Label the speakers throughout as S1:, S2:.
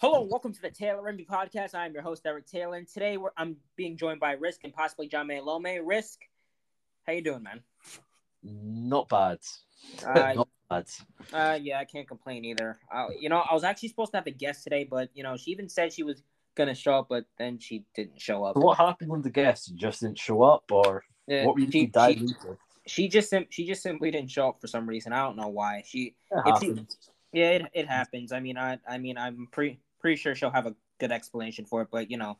S1: Hello, and welcome to the Taylor Envy Podcast. I'm your host, Eric Taylor, and today we're, I'm being joined by Risk and possibly John May Lome. Risk, how you doing, man?
S2: Not bad.
S1: Uh,
S2: Not bad.
S1: uh, yeah, I can't complain either. Uh, you know, I was actually supposed to have a guest today, but you know, she even said she was gonna show up, but then she didn't show up.
S2: So what happened when the guest just didn't show up, or
S1: Uh,
S2: what were you
S1: she,
S2: diving
S1: she,
S2: into?
S1: she just sim- she just simply didn't show up for some reason. I don't know why. She
S2: It
S1: she- Yeah, it, it happens. I mean, I I mean, I'm pretty pretty sure she'll have a good explanation for it. But you know,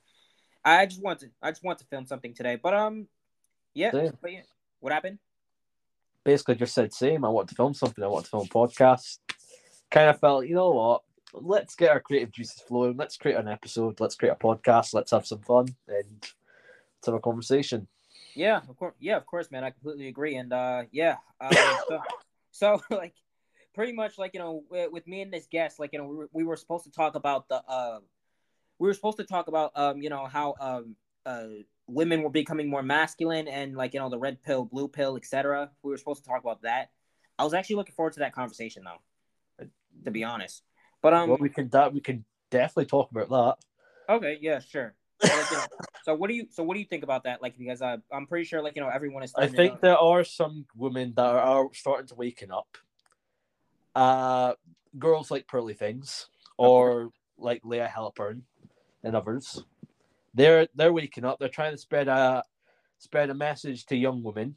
S1: I just want to I just want to film something today. But um, yeah.
S2: Same.
S1: But yeah, what happened?
S2: Basically, just said same. I want to film something. I want to film a podcast. Kind of felt, you know what? Let's get our creative juices flowing. Let's create an episode. Let's create a podcast. Let's have some fun and let's have a conversation.
S1: Yeah, of course. Yeah, of course, man. I completely agree. And uh, yeah. Uh, so, so like, pretty much like you know, with, me and this guest, like you know, we were, we were supposed to talk about the uh, we were supposed to talk about um, you know, how um uh women were becoming more masculine and like you know the red pill, blue pill, etc. We were supposed to talk about that. I was actually looking forward to that conversation though, to be honest. But um,
S2: well, we can that we can definitely talk about that.
S1: okay, yeah, sure. So, like, you know, so what do you so what do you think about that? Like because uh, I'm pretty sure like you know everyone is.
S2: I
S1: starting to
S2: think there are some women that are starting to waken up. Uh, girls like Pearly Things or like Leah Halpern and others. They're they're waking up. They're trying to spread a spread a message to young women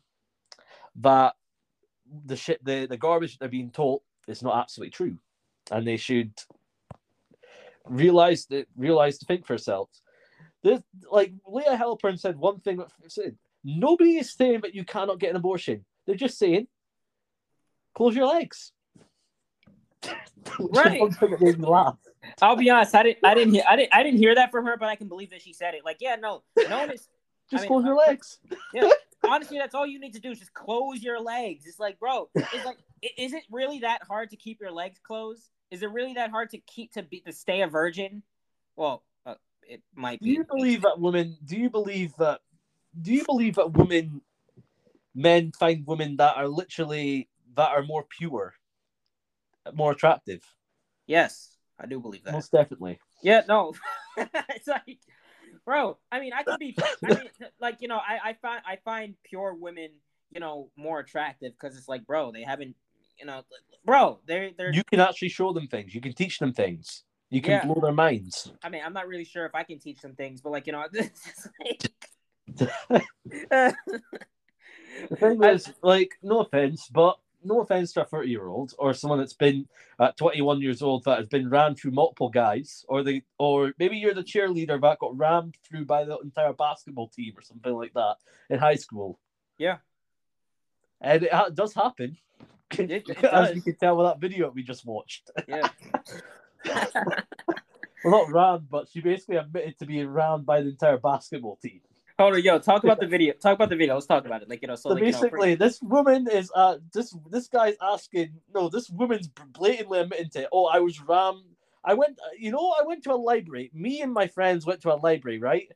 S2: that the shit the, the garbage they're being told is not absolutely true. And they should realize that realize to think for themselves. This like Leah Halpern said one thing that said Nobody is saying that you cannot get an abortion. They're just saying, close your legs.
S1: Right.
S2: one thing that made me laugh.
S1: I'll be honest. I didn't. I didn't hear. I didn't. I didn't hear that from her, but I can believe that she said it. Like, yeah, no, no one is.
S2: Just
S1: mean,
S2: close your
S1: I-
S2: legs.
S1: Honestly, that's all you need to do is just close your legs. It's like, bro, it's like, is it really that hard to keep your legs closed? Is it really that hard to keep to be to stay a virgin? Well, uh, it might be.
S2: Do you believe that women? Do you believe that? Do you believe that women, men find women that are literally that are more pure, more attractive?
S1: Yes, I do believe that.
S2: Most definitely.
S1: Yeah, no, it's like, bro. I mean, I could be. I mean, like you know, I I find I find pure women, you know, more attractive because it's like, bro, they haven't, you know, bro, they're they're.
S2: You can actually show them things. You can teach them things. You can
S1: Yeah.
S2: blow their minds.
S1: I mean, I'm not really sure if I can teach them things, but like you know, like,
S2: The thing
S1: I-
S2: is, like, no offense, but no offense to a 30 year old or someone that's been at 21 years old that has been ran through multiple guys, or the or maybe you're the cheerleader that got rammed through by the entire basketball team or something like that in high school.
S1: Yeah.
S2: And it ha- does happen.
S1: It- it
S2: As
S1: does.
S2: you can tell with that video we just watched.
S1: yeah.
S2: Well, not rammed, but she basically admitted to being rammed by the entire basketball team.
S1: Hold on, yo, talk about the video. Talk about the video. Let's talk about it. Like you know, so,
S2: So
S1: like, you know,
S2: basically, this woman is uh this this guy's asking no, this woman's blatantly admitting to oh I was rammed. I went you know I went to a library. Me and my friends went to a library, right?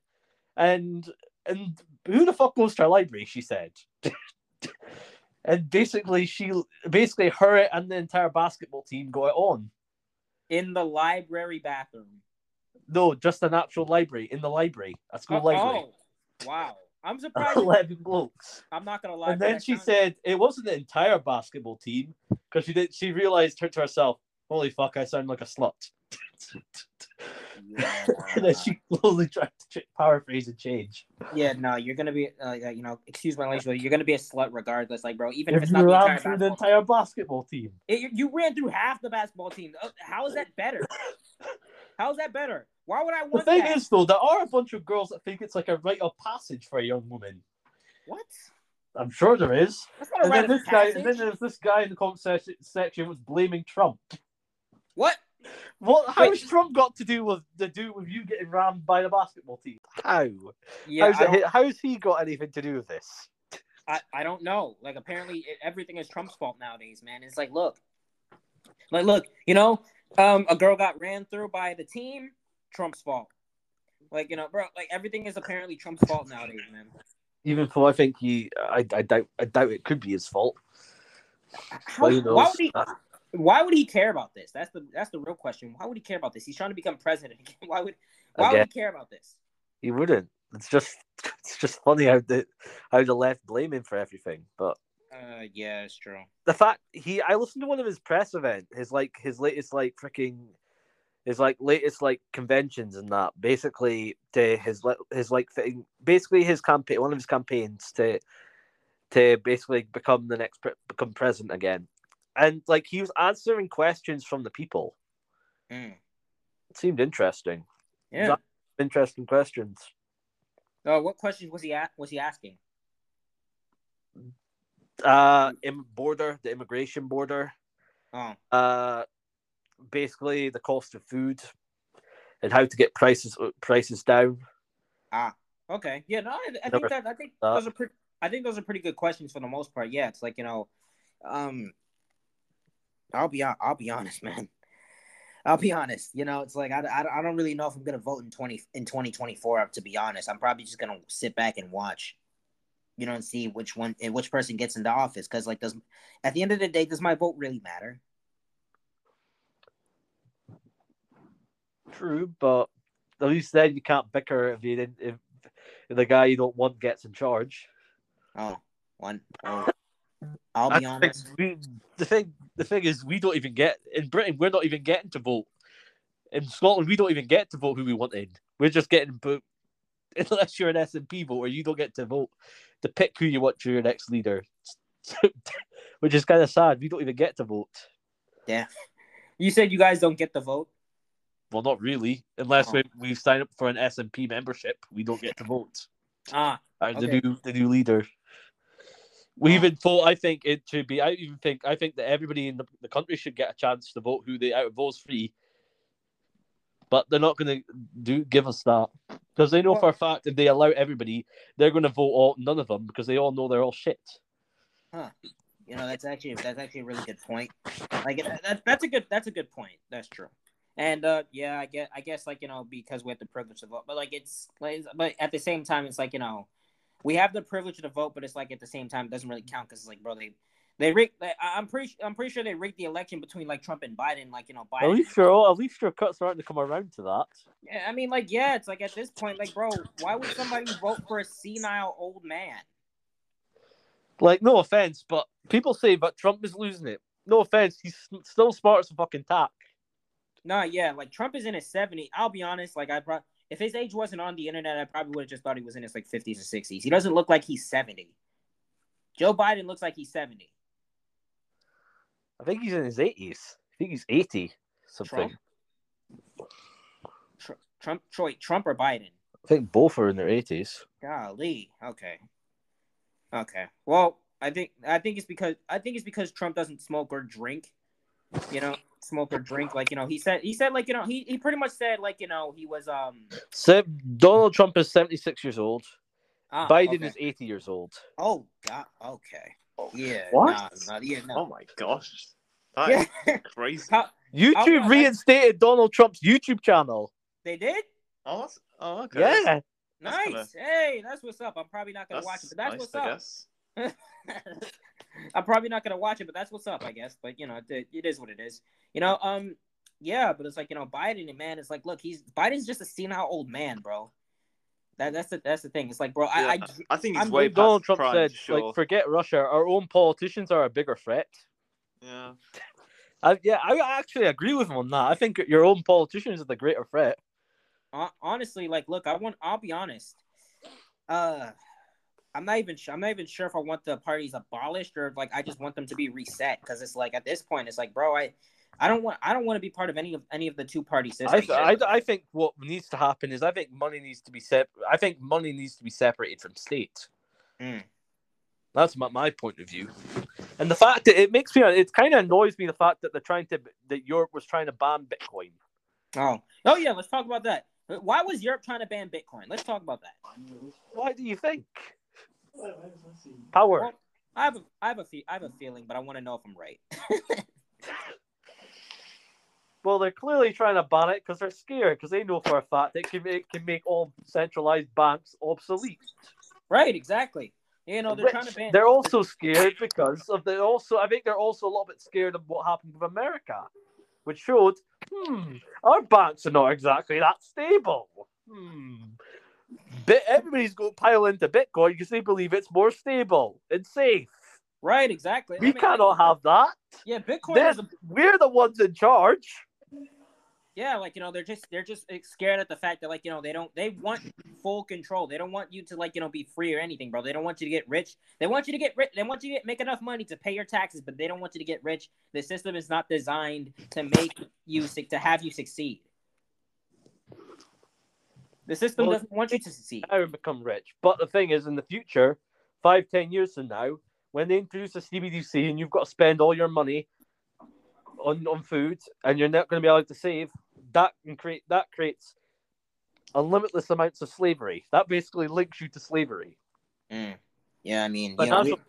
S2: And and who the fuck goes to a library? She said. and basically, she basically her and the entire basketball team got it on.
S1: in the library bathroom.
S2: No, just an actual library in the library, a school
S1: Oh,
S2: library.
S1: oh, wow. I'm surprised.
S2: Eleven blokes.
S1: I'm not gonna lie.
S2: and then she said it wasn't the entire basketball team because she did. She realized her to herself, "Holy fuck, I sound like a slut." and then she slowly tried to paraphrase and change.
S1: Yeah, no, you're gonna be, uh, you know, excuse my language, but you're gonna be a slut regardless. Like, bro, even if,
S2: If
S1: it's not the entire
S2: through the
S1: basketball,
S2: entire basketball team,
S1: It- you- ran through half the basketball team. Uh, How is that better? How is that better? Why would I
S2: the
S1: want
S2: thing
S1: that?
S2: is though, there are a bunch of girls that think it's like a rite of passage for a young woman.
S1: what?
S2: I'm sure there is.
S1: That's not a
S2: And then
S1: of
S2: this guy, and then there's this guy in the comment section was blaming Trump.
S1: What?
S2: What? How
S1: Wait.
S2: has Trump got to do with the do with you getting rammed by the basketball team? How?
S1: Yeah,
S2: how's, it, how's he got anything to do with this?
S1: I, I don't know. Like, apparently, it, everything is Trump's fault nowadays, man. It's like, look, like, look, you know, um, a girl got ran through by the team. Trump's fault. Like, you know, bro, like everything is apparently Trump's fault nowadays, man.
S2: Even though I think he, I, I doubt, I doubt it could be his fault.
S1: How,
S2: Well, you know,
S1: why would he?
S2: uh,
S1: Why would he care about this? That's the that's the real question. Why would he care about this? He's trying to become president again. Why would why
S2: Again.
S1: would he care about this?
S2: He wouldn't. It's just it's just funny how the how the left blame him for everything. But
S1: Uh, yeah, it's true.
S2: the fact he I listened to one of his press event, his like his latest like freaking his like latest like conventions and that basically to his his like thing basically his campaign one of his campaigns to to basically become the next become president again and like he was answering questions from the people
S1: Mm.
S2: it seemed interesting
S1: Yeah.
S2: Interesting questions
S1: Oh, what questions was he at? Was he asking?
S2: uh border the immigration border
S1: Oh,
S2: uh basically the cost of food and how to get prices prices down
S1: ah, okay. Yeah, no, I, I think that I think
S2: thought.
S1: those are pretty. I think those are pretty good questions for the most part. Yeah, it's like you know, um, I'll be I'll be honest, man. I'll be honest. You know, it's like I, I, I don't really know if I'm gonna vote in twenty in twenty twenty four. To be honest, I'm probably just gonna sit back and watch. You know, and see which one and which person gets into office. Because like, does at the end of the day, does my vote really matter?
S2: True but at least then you can't bicker if you didn't if, if the guy you don't want gets in charge
S1: Oh, one. Oh, I'll
S2: I
S1: be
S2: think
S1: honest.
S2: we, the thing the thing is we don't even get in britain we're not even getting to vote in scotland we don't even get to vote who we want in we're just getting vote unless you're an SNP voter you don't get to vote to pick who you want for your next leader which is kind of sad we don't even get to vote Yeah,
S1: You said you guys don't get the vote.
S2: Well, not really, unless
S1: Oh.
S2: we we sign up for an SNP membership. We don't get to vote.
S1: Ah,
S2: Uh, the
S1: Okay.
S2: new the new leader. We
S1: Oh.
S2: even thought. I think it should be. I even think. I think that everybody in the, the country should get a chance to vote who they out of those three. But they're not going to do give us that because they know
S1: Well-
S2: for a fact if they allow everybody, they're going to vote all none of them because they all know they're all shit.
S1: you know that's actually that's actually a really good point. Like that, that's a good that's a good point. That's true. And uh, yeah, I get I guess like you know because we have the privilege to vote, but like it's like but at the same time it's like you know we have the privilege to vote, but it's like at the same time it doesn't really count because it's like bro they they rigged. I'm pretty I'm pretty sure they rigged the election between like Trump and Biden. Like you know Biden.
S2: At least at least your cut's starting to come around to that.
S1: Yeah, I mean like yeah, it's like at this point like bro, why would somebody vote for a senile old man?
S2: Like, no offense, but people say, but Trump is losing it. No offense, he's still smart as a fucking tack.
S1: Nah, yeah, like Trump is in his 70s. I'll be honest, like I brought if his age wasn't on the internet, I probably would have just thought he was in his like 50s or 60s. He doesn't look like he's 70. Joe Biden looks like he's 70.
S2: I think he's in his eighties. I think he's eighty something.
S1: Trump? Tr- Trump, Troy, Trump or Biden?
S2: I think both are in their eighties.
S1: Golly. Okay. Okay. Well, I think I think it's because I think it's because Trump doesn't smoke or drink. You know, smoke or drink. Like you know, he said he said like you know he he pretty much said like you know he was um.
S2: So Donald Trump is seventy six years old.
S1: ah,
S2: Biden
S1: okay.
S2: is eighty years old.
S1: Oh God. Okay.
S3: Oh,
S1: Yeah.
S2: What?
S1: Nah, nah, yeah.
S3: oh my gosh. That is
S1: Yeah.
S3: crazy.
S1: How,
S2: YouTube
S1: I-
S2: reinstated Donald Trump's YouTube channel.
S1: they did.
S3: Oh, that's, oh okay.
S2: Yeah.
S3: That's
S1: Nice.
S3: kinda-
S1: Hey, that's what's up. I'm probably not gonna
S3: That's
S1: watch it, but that's
S3: nice,
S1: what's
S3: I
S1: up.
S3: guess.
S1: I'm probably not gonna watch it, but that's what's up, I guess. But you know, it, it is what it is. You know, um, yeah, but it's like you know, Biden and man, it's like, look, he's Biden's just a senile old man, bro. That that's the that's the thing. It's like, bro, I, I
S3: I think he's
S1: I'm
S3: way
S1: with
S3: past
S2: Donald Trump
S3: prime,
S2: said,
S3: sure.
S2: like, forget Russia. Our own politicians are a bigger threat.
S3: yeah.
S2: I, yeah, I actually agree with him on that. I think your own politicians are the greater threat.
S1: honestly, like, look, I want. I'll be honest. Uh, I'm not even. Sure, I'm not even sure if I want the parties abolished or if, like I just want them to be reset because it's like at this point, it's like, bro, I, I don't want. I don't want to be part of any of any of the two party
S2: I,
S1: systems.
S2: I, I think what needs to happen is I think money needs to be sep- I think money needs to be separated from state.
S1: Mm.
S2: That's my, my point of view. And the fact that it makes me, it kind of annoys me the fact that they're trying to, that Europe was trying to ban Bitcoin.
S1: Oh, oh yeah. Let's talk about that. Why was Europe trying to ban Bitcoin? Let's talk about that.
S2: Why do you think? Power.
S1: Well, I have a, I have a, fe- I have a feeling, but I want to know if I'm right.
S2: Well, they're clearly trying to ban it because they're scared because they know for a fact that it can make, can make all centralized banks obsolete.
S1: right, exactly. You know, they're
S2: Which
S1: trying to ban.
S2: they're also scared because of the also. I think they're also a little bit scared of what happened with America, which showed, hmm, our banks are not exactly that stable. Hmm. Bit, everybody's going to pile into Bitcoin because they believe it's more stable and safe.
S1: right, exactly. I
S2: We
S1: mean,
S2: cannot have that.
S1: Yeah, Bitcoin is a
S2: we're the ones in charge.
S1: yeah, like you know, they're just they're just eh, scared at the fact that like you know they don't they want full control. They don't want you to like you know be free or anything, bro. They don't want you to get rich. They want you to get rich. They want you to get, make enough money to pay your taxes, but they don't want you to get rich. The system is not designed to make you to have you succeed. The system
S2: Well,
S1: doesn't want you to succeed.
S2: now and become rich. But the thing is, in the future, five, ten years from now, when they introduce a CBDC and you've got to spend all your money on, on food and you're not going to be allowed to save, that can create that creates a limitless amounts of slavery. That basically links you to slavery.
S1: Mm. Yeah, I mean, you know,
S2: Financial,
S1: we,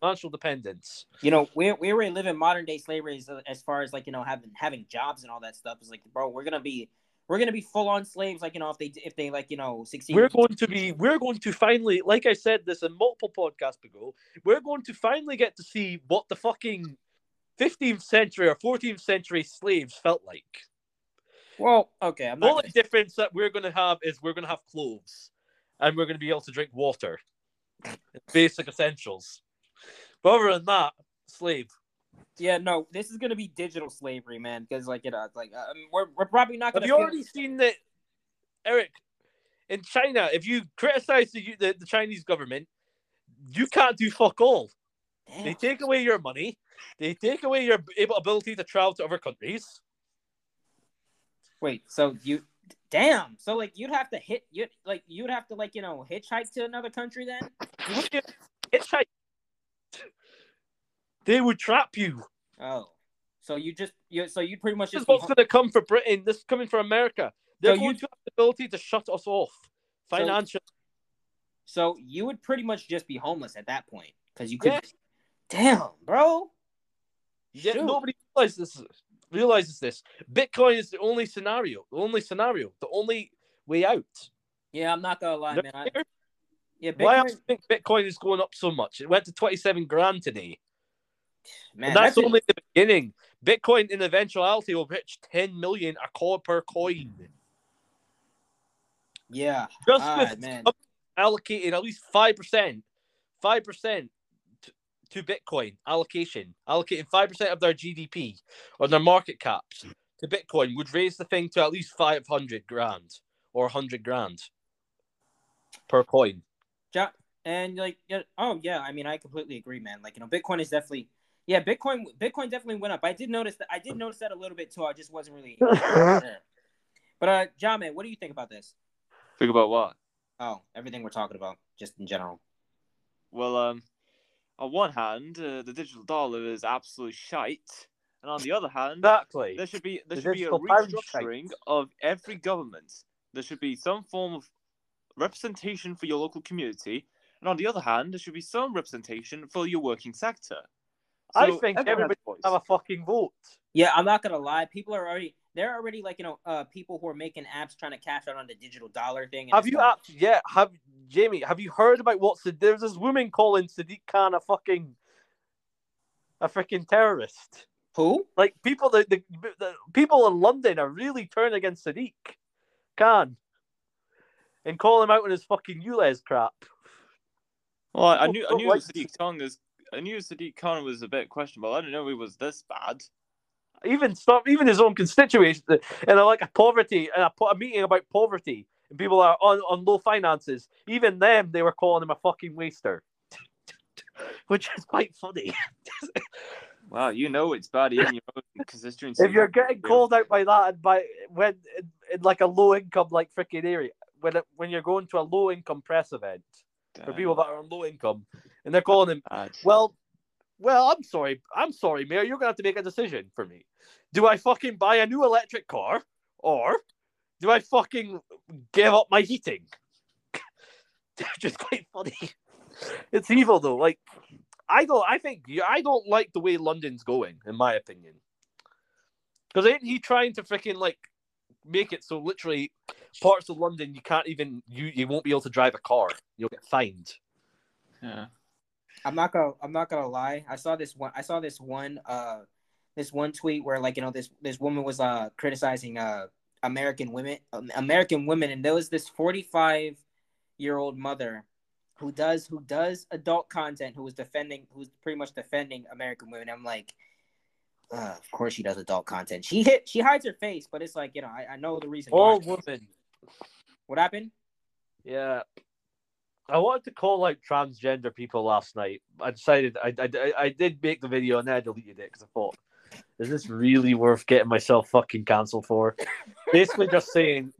S2: financial dependence.
S1: you know, we we already live in modern day slavery as, as far as like you know having having jobs and all that stuff. Is like, bro, we're gonna be we're gonna be full on slaves. Like you know, if they if they like you know succeed.
S2: We're going to be, we're going to finally, like I said this in multiple podcasts ago, we're going to finally get to see what the fucking 15th century or 14th century slaves felt like.
S1: Well, okay, I'm
S2: The only
S1: Gonna,
S2: difference that we're going to have is we're going to have clothes and we're going to be able to drink water. Basic essentials. But other than that, slave.
S1: Yeah, no, this is gonna be digital slavery, man. Because like you know, it's like um, we're we're probably not gonna.
S2: you
S1: feel-
S2: already seen that, Eric? In China, if you criticize the, the, the Chinese government, you can't do fuck all.
S1: Damn.
S2: They take away your money. They take away your ability to travel to other countries.
S1: Wait, so you, damn, so like you'd have to hit you like you'd have to like you know hitchhike to another country then?
S2: Hitchhike. They would trap you.
S1: Oh, so you just you so you pretty much
S2: This is
S1: just be
S2: what's going to come for Britain. This is coming for America. They're
S1: So
S2: going
S1: you-
S2: to have the ability to shut us off
S1: So-
S2: financially.
S1: So you would pretty much just be homeless at that point because you could.
S2: Yeah.
S1: Damn, bro.
S2: Yeah,
S1: Shoot.
S2: nobody realizes this. Realizes this. Bitcoin is the only scenario. The only scenario. The only way out.
S1: Yeah, I'm not gonna lie,
S2: They're
S1: man. I, yeah,
S2: Why
S1: Bitcoin,
S2: else do you think Bitcoin is going up so much? It went to twenty-seven grand today.
S1: Man.
S2: and that's,
S1: that's
S2: only the beginning. Bitcoin in eventuality will reach 10 million a coin per coin.
S1: yeah.
S2: Just
S1: Ah,
S2: with
S1: man.
S2: allocating at least 5%, 5% t- to Bitcoin allocation, allocating 5% of their GDP or their market caps to Bitcoin would raise the thing to at least 500 grand or 100 grand per coin.
S1: Yeah. and like, oh yeah, I mean, I completely agree, man. Like, you know, Bitcoin is definitely, yeah, Bitcoin, Bitcoin definitely went up. I did notice that. I did notice that a little bit too. I just wasn't really. But uh, John, man, what do you think about this?
S3: Think about what?
S1: Oh, everything we're talking about, just in general.
S3: Well, um, on one hand, uh, the digital dollar is absolutely shite, and on the other hand,
S2: Exactly.
S3: there should be there
S2: The
S3: should be a restructuring of every government. There should be some form of representation for your local community, and on the other hand, there should be some representation for your working sector.
S2: I think
S3: everyone has
S2: everybody have a fucking vote.
S1: Yeah, I'm not gonna lie. People are already they're already like you know uh people who are making apps trying to cash out on the digital dollar thing.
S2: Have you
S1: like-
S2: actually? Yeah, have Jamie? Have you heard about what's the? There's this woman calling Sadiq Khan a fucking a freaking terrorist.
S1: who?
S2: Like people, the, the, the people in London are really turning against Sadiq Khan and calling him out on his fucking ULEZ crap.
S3: Well, I, I knew I knew
S2: like
S3: Sadiq Khan is I knew Sadiq Khan was a bit questionable. I didn't know he was this bad.
S2: Even some, even his own constituents, and I like a poverty and a, a meeting about poverty and people are on, on low finances. Even them, they were calling him a fucking waster, which is quite funny.
S3: Wow, you know it's bad in your own constituency.
S2: if you're getting called out by that and by when in, in like a low income like freaking area when it, when you're going to a low income press event for people that are on low income and they're calling him ah,
S3: bad.
S2: well well i'm sorry i'm sorry mayor you're gonna have to make a decision for me do i fucking buy a new electric car or do i fucking give up my heating just quite funny it's evil though like i don't i think i don't like the way london's going in my opinion because ain't he trying to freaking like make it so literally parts of London you can't even you you won't be able to drive a car. You'll get fined.
S3: Yeah.
S1: I'm not gonna I'm not gonna lie. I saw this one I saw this one uh this one tweet where like you know this this woman was uh criticizing uh American women um, American women and there was this 45 year old mother who does who does adult content who was defending who's pretty much defending American women. I'm like uh, of course she does adult content. She hit she hides her face, but it's like, you know, I, I know the reason
S2: All women.
S1: What happened?
S2: Yeah. I wanted to call out transgender people last night. I decided I, I, I did make the video and then I deleted it because I thought, is this really worth getting myself fucking cancelled for? Basically, just saying,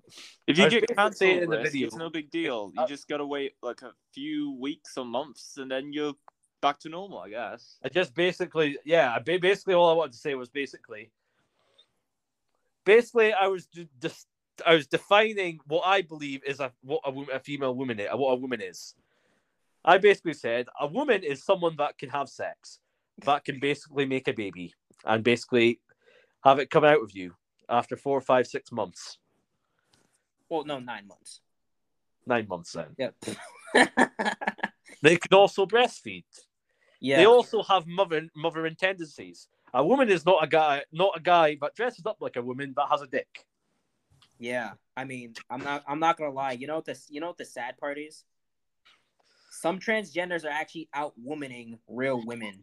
S3: If you get cancelled
S2: in the video-
S3: it's no big deal. You uh, just gotta wait like a few weeks or months, and then you're back to normal, I guess.
S2: I just basically, yeah, basically all I wanted to say was basically, basically I was just I was defining what I believe is a what a, a female woman is, what a woman is. I basically said a woman is someone that can have sex, that can basically make a baby and basically have it come out of you after four, five, six months,
S1: Well, no, nine months.
S2: nine months. Then
S1: Yep.
S2: they could also breastfeed.
S1: yeah.
S2: They also have mother mothering tendencies. A woman is not a guy, not a guy, but dresses up like a woman but has a dick.
S1: Yeah, I mean, I'm not. I'm not gonna lie. You know what the You know what the sad part is? Some transgenders are actually out womaning real women.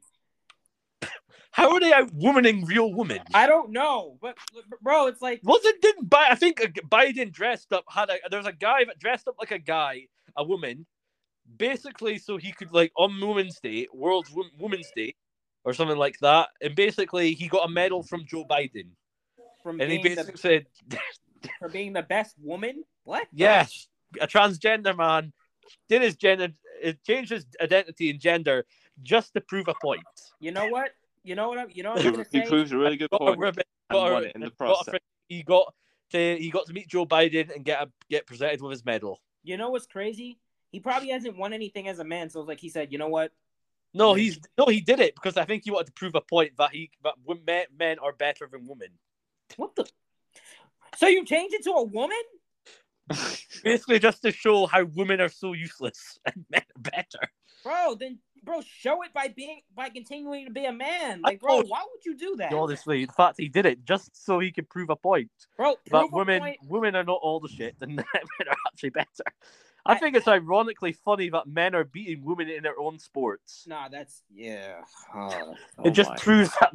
S2: How are they out womaning real women?
S1: I don't know, but bro, it's like
S2: Wasn't didn't Bi- I think uh, Biden dressed up had a there's a guy that dressed up like a guy, a woman, basically so he could like on Women's Day, World Women's Day, or something like that, and basically he got a medal from Joe Biden,
S1: from
S2: and he basically said,
S1: for being the best woman. What?
S2: "Yes, a transgender man did his gender, it changed his identity and gender just to prove a point."
S1: You know what? You know what? I'm, you know what I'm gonna
S3: He proves a really good
S2: Got a
S3: point.
S2: ribbon,
S3: and
S2: got a-
S3: won it in the
S2: got a he got to he got to meet Joe Biden and get a, get presented with his medal.
S1: You know what's crazy? He probably hasn't won anything as a man, so it's like he said, you know what?
S2: No, he's no, he did it because I think he wanted to prove a point that he that men, men are better than women.
S1: What the? So you changed it to a woman?
S2: Basically, just to show how women are so useless and men are better.
S1: Bro, then bro, show it by being by continuing to be a man. Like, bro, why would you do that?
S2: Honestly, the fact he did it just so he could prove a point
S1: Bro,
S2: that women
S1: point.
S2: women are not all the shit and men are actually better. I
S1: I-
S2: think it's ironically funny that men are beating women in their own sports.
S1: Nah, that's yeah. Uh,
S3: Oh
S2: it just proves that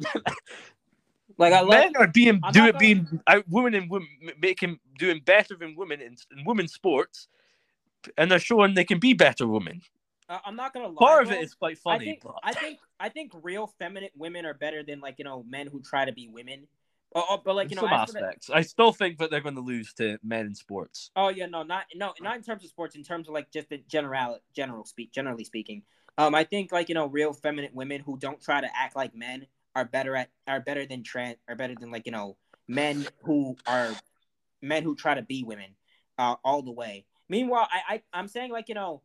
S1: like I love
S2: men are being
S1: I'm
S2: doing
S1: gonna-
S2: being out women and women making doing better than women in, in women's sports, and they're showing they can be better women.
S1: I'm not gonna lie.
S2: Part of it is quite
S1: I
S2: funny,
S1: think
S2: but
S1: I think I think real feminine women are better than like you know men who try to be women. Oh, oh, but like
S2: in
S1: you know,
S2: some
S1: as for the-
S2: aspects, I still think that they're going to lose to men in sports.
S1: Oh yeah, no, not no, not in terms of sports. In terms of like just the general, general speak, generally speaking, um, I think like you know, real feminine women who don't try to act like men are better at are better than trans are better than like you know men who are men who try to be women, uh, all the way. Meanwhile, I, I I'm saying like you know,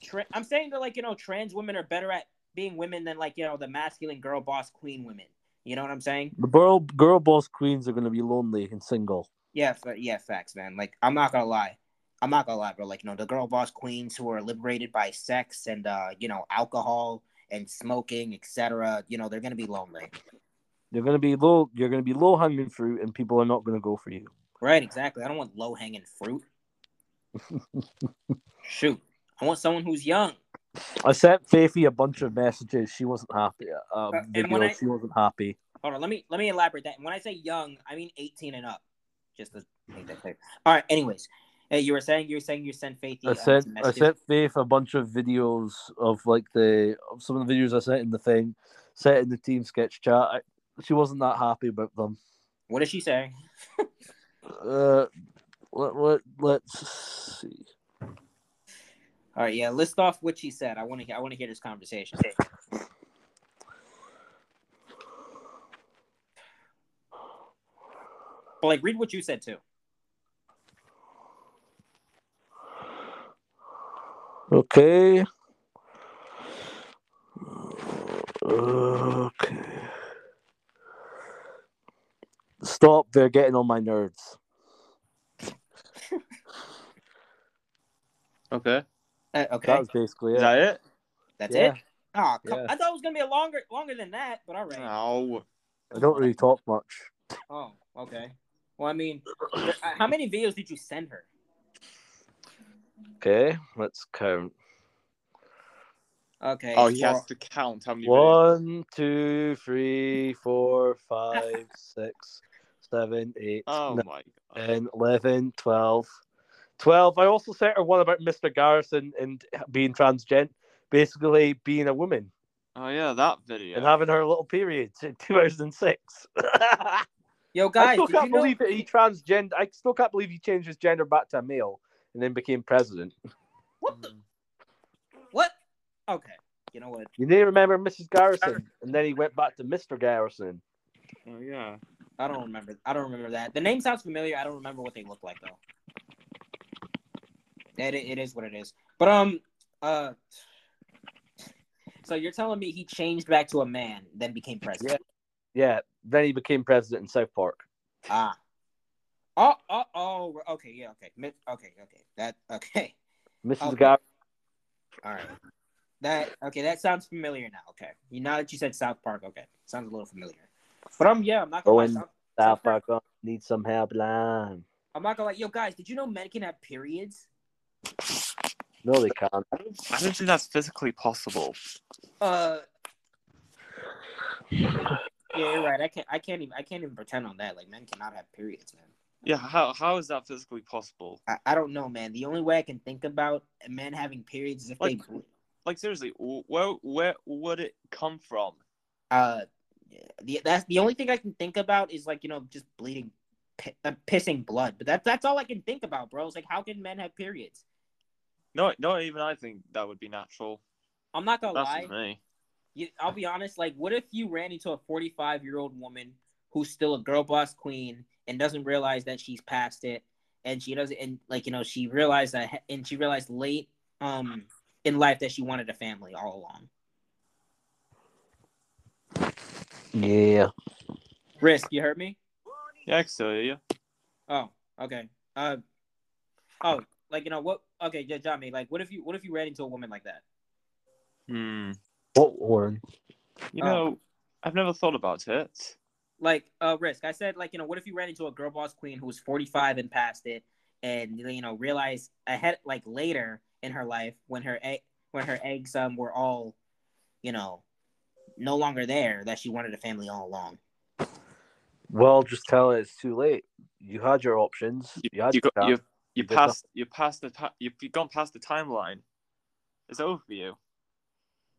S1: tra- I'm saying that like you know, trans women are better at being women than like you know the masculine girl boss queen women. You know what I'm saying?
S2: The girl girl boss queens are going to be lonely and single.
S1: Yeah, yeah, facts, man. Like, I'm not gonna lie, I'm not gonna lie, bro. Like, you know, the girl boss queens who are liberated by sex and uh, you know, alcohol and smoking, etc. You know, they're gonna be lonely.
S2: You're going to be low. You're going to be low hanging fruit, and people are not going to go for you.
S1: Right? Exactly. I don't want low hanging fruit. Shoot, I want someone who's young.
S2: I sent Faithy a bunch of messages. She wasn't happy. Uh,
S1: Uh,
S2: video.
S1: I-
S2: She wasn't happy.
S1: Hold on, let me let me elaborate that. When I say young, I mean 18 and up. Just to make that clear. All right. Anyways, hey, you were saying you were saying you sent Faithy.
S2: I
S1: uh,
S2: sent I sent Faith a bunch of videos of like the of some of the videos I sent in the thing, set in the team sketch chat. I, she wasn't that happy about them.
S1: What did she say?
S2: Uh, let, let, let's see.
S1: All right, yeah. List off what she said. I want to. I want to hear this conversation. But like, read what you said too.
S2: Okay. Okay. Stop! They're getting on my nerves.
S3: Okay.
S1: Uh, okay.
S2: That was basically
S3: Is
S2: it.
S3: that it?
S1: That's
S2: Yeah.
S1: it. Oh, come,
S2: Yeah.
S1: I thought it was gonna be a longer longer than that, but all right.
S3: No.
S2: I don't really talk much.
S1: Oh, okay. Well, I mean, uh, how many videos did you send her?
S2: Okay, let's count.
S1: Okay.
S3: Oh, he
S1: four-
S3: has to count how many. videos.
S2: One, two, three, four, five, six, seven, eight,
S3: Oh
S2: nine,
S3: my god.
S2: 10, 11, 12. 12. I also sent her one about Mr. Garrison and being transgender, basically being a woman
S3: Oh yeah, that video.
S2: and having her little periods in 2006.
S1: Yo, guys, I still
S2: can't
S1: know?
S2: believe that he transgender. I still can't believe he changed his gender back to a male and then became president.
S1: What the?
S3: Mm.
S1: What? Okay. You know what?
S2: You need to remember Mrs. Garrison, and then he went back to Mr. Garrison.
S3: Oh yeah.
S1: I don't remember. I don't remember that. The name sounds familiar. I don't remember what they look like though. It, it is what it is. But um, uh, so you're telling me he changed back to a man, then became president?
S2: Yeah. Yeah, then he became president in South Park.
S1: Ah. Oh, oh, oh. Okay, yeah, okay, Mi- okay, okay. That okay.
S2: Mrs.
S1: Okay.
S2: Gar-
S1: All right. That okay. That sounds familiar now. Okay. You now that you said South Park, okay, sounds a little familiar. But um, yeah, I'm not gonna lie.
S2: Owen.
S1: South,
S2: South Park uh, needs some help, line.
S1: I'm not gonna lie. Yo, guys, did you know men can have periods?
S2: No, they can't.
S3: I don't, I don't think that's physically possible.
S1: Uh. Yeah, you're right. I can't. I can't even. I can't even pretend on that. Like men cannot have periods, man.
S3: Yeah, how how is that physically possible?
S1: I, I don't know, man. The only way I can think about men having periods is if
S3: Like-
S1: they.
S3: Like seriously, where where would it come from?
S1: Uh, the that's the only thing I can think about is like you know just bleeding, pi- uh, pissing blood. But that's that's all I can think about, bro. It's like how can men have periods?
S3: No, no, even I think that would be natural.
S1: I'm not gonna
S3: That's
S1: lie. You, I'll be honest. Like, what if you ran into a 45 year old woman who's still a girl boss queen and doesn't realize that she's past it, and she doesn't, and like you know, she realized that, and she realized late um in life that she wanted a family all along.
S2: Yeah.
S1: Risk, you heard me?
S3: Yeah, I can still hear you.
S1: Oh, okay. Uh, oh, like you know what? Okay, yeah, Johnny. Like, what if you what if you ran into a woman like that?
S3: Hmm.
S2: What, Warren?
S3: You
S1: Oh.
S3: know, I've never thought about it.
S1: Like, uh, risk. I said, like, you know, what if you ran into a girl boss queen who was 45 and past it, and you know, realized ahead, like later in her life when her egg, when her eggs um were all, you know, no longer there, that she wanted a family all along.
S2: Well, just tell her it's too late. You had your options.
S3: You,
S2: You had
S3: you
S2: your
S3: got
S2: chance.
S3: you you passed you passed the ti- you've you've gone past the timeline. It's over for you.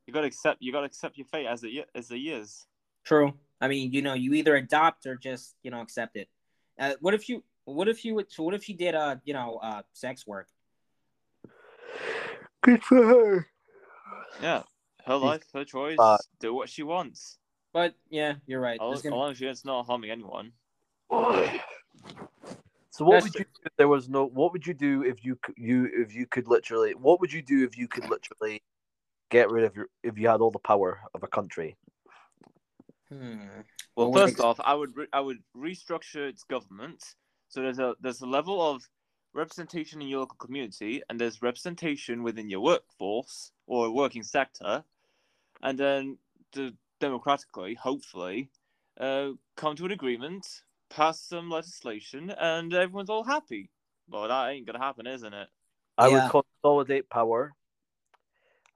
S3: You got to accept you got to accept your fate as it y- as it is.
S1: True. I mean, you know, you either adopt or just you know accept it. Uh, what if you? What if you? would- So what if you did uh you know uh sex work?
S2: Good for her.
S3: Yeah, her life, her choice.
S2: uh,
S3: do what she wants.
S1: But yeah, you're right.
S3: As
S1: gonna-
S3: long as it's not harming anyone.
S2: So what
S1: That's
S2: would
S1: true.
S2: you do if there was no? What would you do if you you if you could literally? What would you do if you could literally get rid of your if you had all the power of a country?
S1: Hmm.
S3: Well,
S1: Well,
S3: first off, I would re- I would restructure its government so there's a there's a level of representation in your local community and there's representation within your workforce or working sector, and then the democratically, hopefully, uh, come to an agreement, pass some legislation, and everyone's all happy. Well, that ain't gonna happen, isn't it?
S2: I
S1: Yeah.
S2: would consolidate power.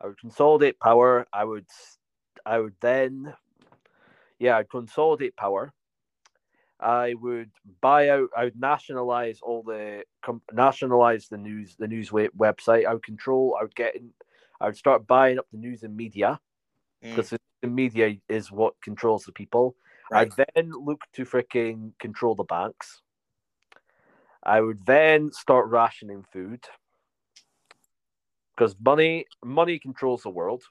S2: I would consolidate power. I would, I would then, yeah, I'd consolidate power. I would buy out. I would nationalize all the com- nationalize the news, the news we- website. I would control. I would get in. I would start buying up the news and media
S1: Mm,
S2: because the media is what controls the people.
S1: right.
S2: I'd then look to freaking control the banks. I would then start rationing food because money money controls the world.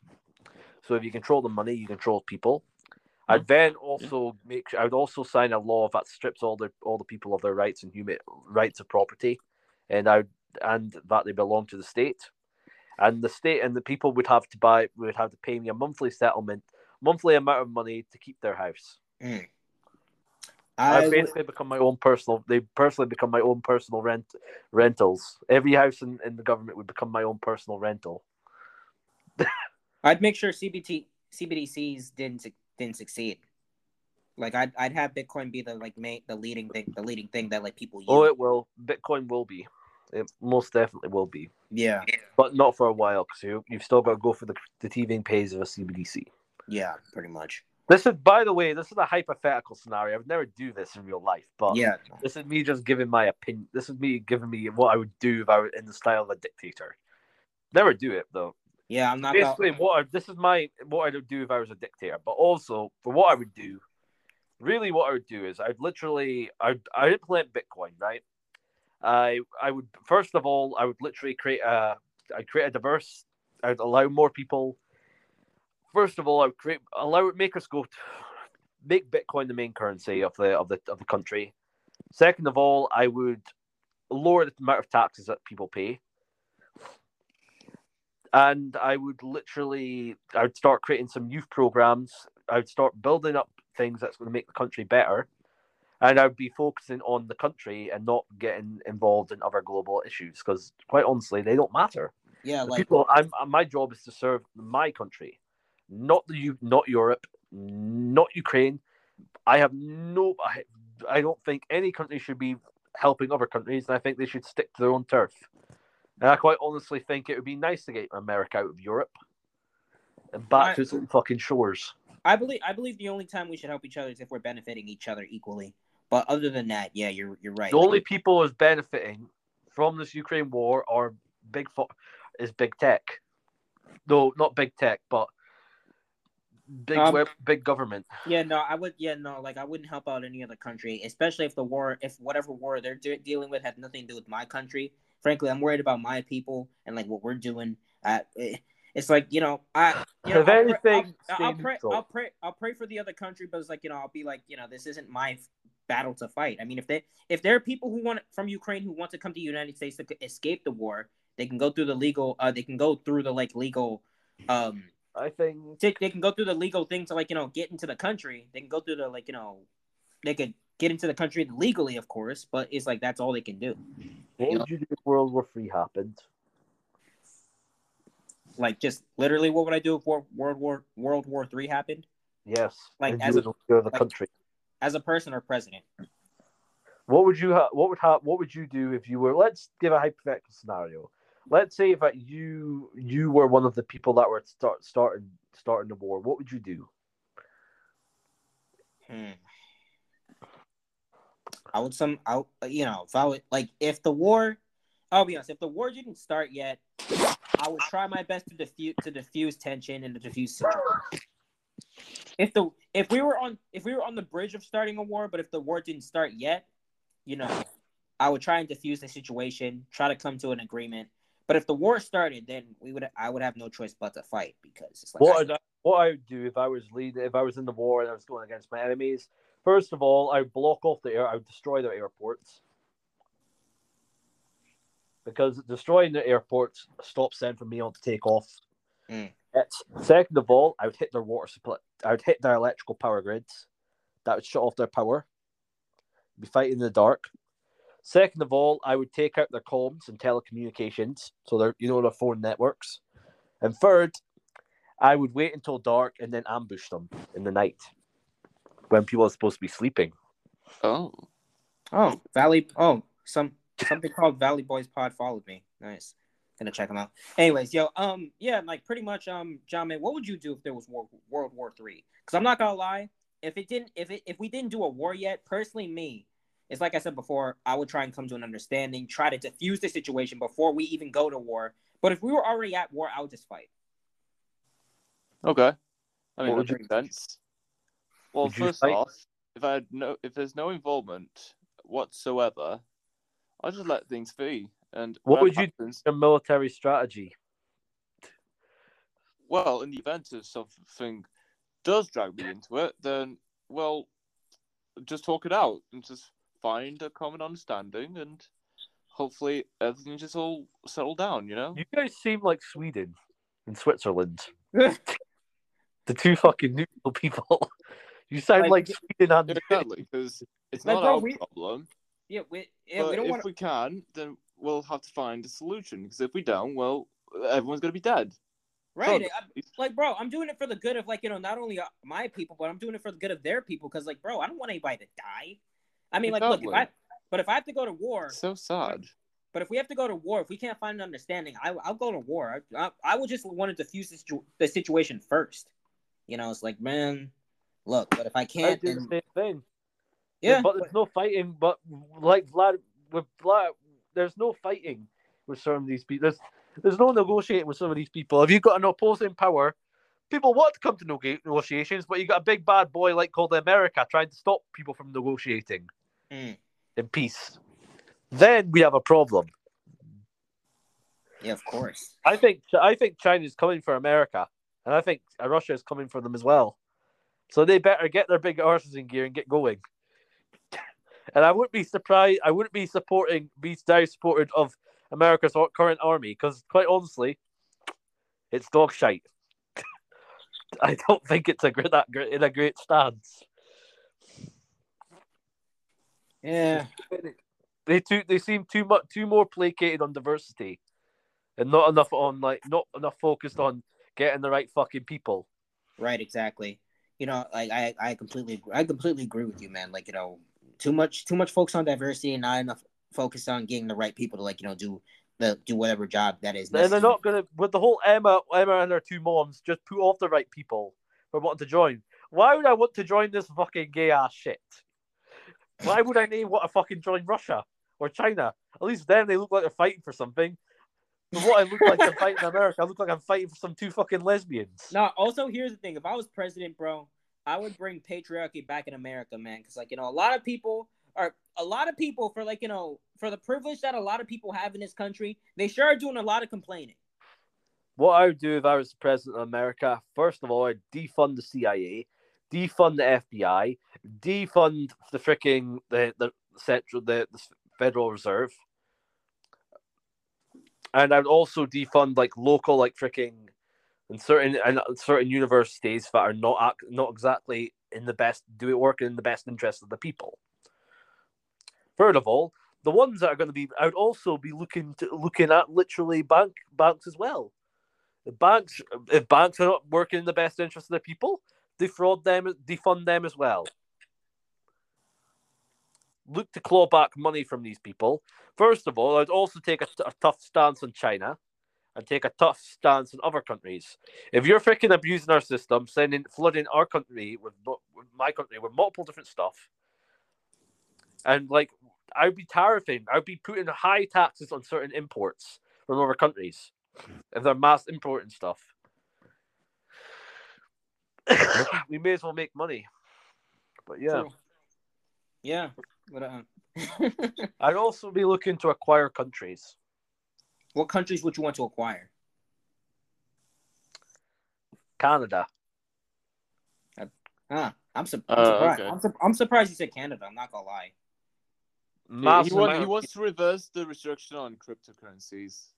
S2: So if you control the money, you control people. I'd then also make. I would also sign a law that strips all the all the people of their rights and human rights of property, and I would, and that they belong to the state, and the state and the people would have to buy would have to pay me a monthly settlement, monthly amount of money to keep their house.
S1: Mm.
S2: I
S1: I
S2: basically become my own personal. They personally become my own personal rent rentals. Every house in, in the government would become my own personal rental.
S1: I'd make sure CBT CBDCs didn't didn't succeed. Like I'd I'd have Bitcoin be the like main the leading thing the leading thing that like people oh, use.
S2: Oh, it will. Bitcoin will be. It most definitely will be,
S1: yeah,
S2: but not for a while because you you've still got to go for the the teething pains of a CBDC.
S1: yeah, pretty much.
S2: This is, by the way, this is a hypothetical scenario. I would never do this in real life, but
S1: Yeah,
S2: this is me just giving my opinion. This is me giving me what I would do if I were in the style of a dictator. Never do it though.
S1: Yeah. I'm not.
S2: Basically, what I, this is my what I would do if I was a dictator. But also for what I would do, really, what I would do is I'd literally I'd I implement Bitcoin, right? I I would first of all I would literally create a I'd create a diverse. I'd allow more people. First of all, I would create allow make us go make Bitcoin the main currency of the of the of the country. Second of all, I would lower the amount of taxes that people pay and I would literally I would start creating some youth programs. I would start building up things that's going to make the country better, and I would be focusing on the country and not getting involved in other global issues because, quite honestly, they don't matter.
S1: yeah,
S2: The
S1: like
S2: people, I'm my job is to serve my country, not the you, not Europe, not Ukraine. I have no. I, I don't think any country should be helping other countries, and I think they should stick to their own turf. And I quite honestly think it would be nice to get America out of Europe and back
S1: I-
S2: to its own fucking shores.
S1: I believe I believe the only time we should help each other is if we're benefiting each other equally. But other than that, yeah, you're you're right.
S2: The
S1: Like,
S2: only people who's benefiting from this Ukraine war are big fo- is big tech. No, not big tech, but big
S1: Um,
S2: web, big government.
S1: Yeah, no, I would. Yeah, no, like I wouldn't help out any other country, especially if the war, if whatever war they're de- dealing with had nothing to do with my country. Frankly, I'm worried about my people and like what we're doing. Uh, it- it's like you know, I you know, I'll
S2: anything,
S1: pray, I'll, I'll pray. I'll pray, I'll pray for the other country, but it's like you know, I'll be like, you know, this isn't my battle to fight. I mean, if they if there are people who want from Ukraine who want to come to the United States to escape the war, they can go through the legal. Uh, they can go through the like legal. Um,
S2: I think
S1: they, they can go through the legal thing to like you know get into the country. They can go through the like you know they could get into the country legally, of course, but it's like that's all they can do.
S2: what
S1: You
S2: would you do if World War Three happened?
S1: Like just literally, what would I do if World War World War Three happened
S2: Yes,
S1: Like, as a-
S2: go to the
S1: like-
S2: country.
S1: as a person or president?
S2: What would you ha- what would ha- what would you do if you were let's give a hypothetical scenario. Let's say that you you were one of the people that were start starting starting the war. What would you do?
S1: Hmm. I would some I you know if I would like if the war, I'll be honest, if the war didn't start yet, I would try my best to diffuse to diffuse tension and to diffuse situation. If the if we were on if we were on the bridge of starting a war, but if the war didn't start yet, you know, I would try and diffuse the situation, try to come to an agreement. But if the war started, then we would I would have no choice but to fight because it's like
S2: What
S1: I-
S2: what I would do if I was lead if I was in the war and I was going against my enemies. First of all, I would block off the air. I would destroy their airports because destroying the airports stops them from being able to take off.
S1: Mm.
S2: Second of all, I would hit their water supply. I would hit their electrical power grids. That would shut off their power. Be fighting in the dark. Second of all, I would take out their comms and telecommunications, so they're you know their phone networks. And third, I would wait until dark and then ambush them in the night when people are supposed to be sleeping.
S3: Oh.
S1: Oh, Valley. Oh, some something called Valley Boys Pod followed me. Nice. Gonna check them out. Anyways, yo, um, yeah, like pretty much, um, John, man, what would you do if there was war, World War Three? Because I'm not gonna lie, if it didn't, if it, if we didn't do a war yet, personally, me, it's like I said before, I would try and come to an understanding, try to diffuse the situation before we even go to war. But if we were already at war, I would just fight.
S3: Okay. I mean,
S2: What would
S3: that makes sense. Well,
S2: Would
S3: first off, if I had no, if there's no involvement whatsoever, I'll just let things be. And
S2: What would you-
S3: happens-
S2: A military strategy.
S3: Well, in the event of something does drag me into it, then well, just talk it out and just find a common understanding, and hopefully everything just all settle down. You know.
S2: You guys seem like Sweden and Switzerland. The two fucking neutral people. You sound
S1: Like-
S2: like, Sweden on
S3: Yeah, exactly, because it's
S1: Like,
S3: not
S1: bro,
S3: our
S1: we-
S3: problem.
S1: yeah, we, yeah,
S3: but
S1: we don't
S3: if
S1: want.
S3: we can, then we'll have to find a solution. Because if we don't, well, everyone's gonna be dead.
S1: Right.
S3: So-
S1: I- like, bro, I'm doing it for the good of like you know not only uh, my people, but I'm doing it for the good of their people. Because like, bro, I don't want anybody to die. I mean, like, look, if I but if I have to go to war,
S3: So sad.
S1: but if we have to go to war, if we can't find an understanding, I, I'll go to war. I, I, I would just want to diffuse the, situ- the situation first. You know, it's like, man, look, but if I
S2: I
S1: can't,
S2: do the same thing.
S1: yeah,
S2: but there's no fighting. But like Vlad, with Vlad, there's no fighting with some of these people. There's there's no negotiating with some of these people. If you've got an opposing power, people want to come to neg- negotiations, but you got a big bad boy like called America trying to stop people from negotiating
S1: Mm.
S2: in peace. Then we have a problem.
S1: yeah, of course.
S2: I think I think China's coming for America, and I think Russia is coming for them as well. So they better get their big arses in gear and get going. And I wouldn't be surprised. I wouldn't be supporting, be very supported of America's current army because, quite honestly, it's dog shite. I don't think it's a great that great in a great stance.
S1: Yeah,
S2: They too they seem too much too more placated on diversity, and not enough on like not enough focused on getting the right fucking people.
S1: right, exactly. You know, like I, I completely, I completely agree with you, man. Like you know, too much, too much focus on diversity and not enough focus on getting the right people to like you know do the do whatever job that is.
S2: And they're not gonna with the whole Emma, Emma and her two moms just put off the right people for wanting to join. Why would I want to join this fucking gay ass shit? Why would I name want to fucking join Russia or China? At least then they look like they're fighting for something. What I look like I'm fighting in America, I look like I'm fighting for some two fucking lesbians.
S1: No, also here's the thing: if I was president, bro, I would bring patriarchy back in America, man. Because like you know, a lot of people are a lot of people for like you know for the privilege that a lot of people have in this country, they sure are doing a lot of complaining.
S2: What I would do if I was president of America, first of all, I'd defund the CIA, defund the FBI, defund the freaking the the central the, the Federal Reserve, and I'd also defund like local like freaking and certain and certain universities that are not not exactly in the best do it work in the best interest of the people. Third of all, the ones that are going to be, I would also be looking to looking at literally bank banks as well. If banks, if banks are not working in the best interest of the people, defraud them, defund them as well. Look to claw back money from these people. First of all, I'd also take a, a tough stance on China and take a tough stance on other countries. If you're freaking abusing our system, sending flooding our country with, with my country with multiple different stuff, and like I'd be tariffing, I'd be putting high taxes on certain imports from other countries if they're mass importing stuff. we may as well make money. But yeah,
S1: True. Yeah. But, uh,
S2: I'd also be looking to acquire countries.
S1: what countries would you want to acquire?
S2: Canada.
S1: Huh? I'm, su- I'm
S3: Uh,
S1: surprised.
S3: okay.
S1: I'm, su- I'm surprised you said Canada. I'm not gonna lie.
S3: Yeah,
S2: Massive
S3: he, want, he wants to reverse the restriction on cryptocurrencies.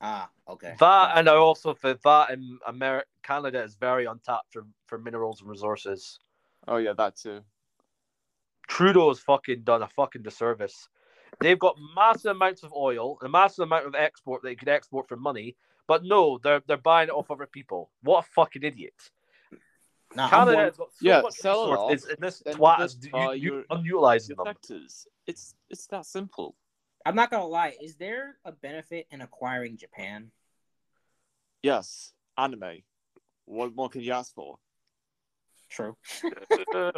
S1: Ah, okay.
S2: That and I also think that in America, Canada is very untapped for, for minerals and resources.
S3: Oh yeah, that too.
S2: Trudeau's fucking done a fucking disservice. They've got massive amounts of oil, a massive amount of export they could export for money, but no, they're they're buying it off other people. What a fucking idiot!
S1: Nah, I'm
S2: Canada
S1: one-
S2: has got so
S3: Yeah,
S2: much
S3: sell it off,
S2: it's- and this twat is
S3: buy
S2: you,
S3: your-
S2: unutilizing them.
S3: Sectors. It's it's that simple.
S1: I'm not gonna lie. Is there a benefit in acquiring Japan?
S3: Yes, anime. What more can you ask for?
S1: True.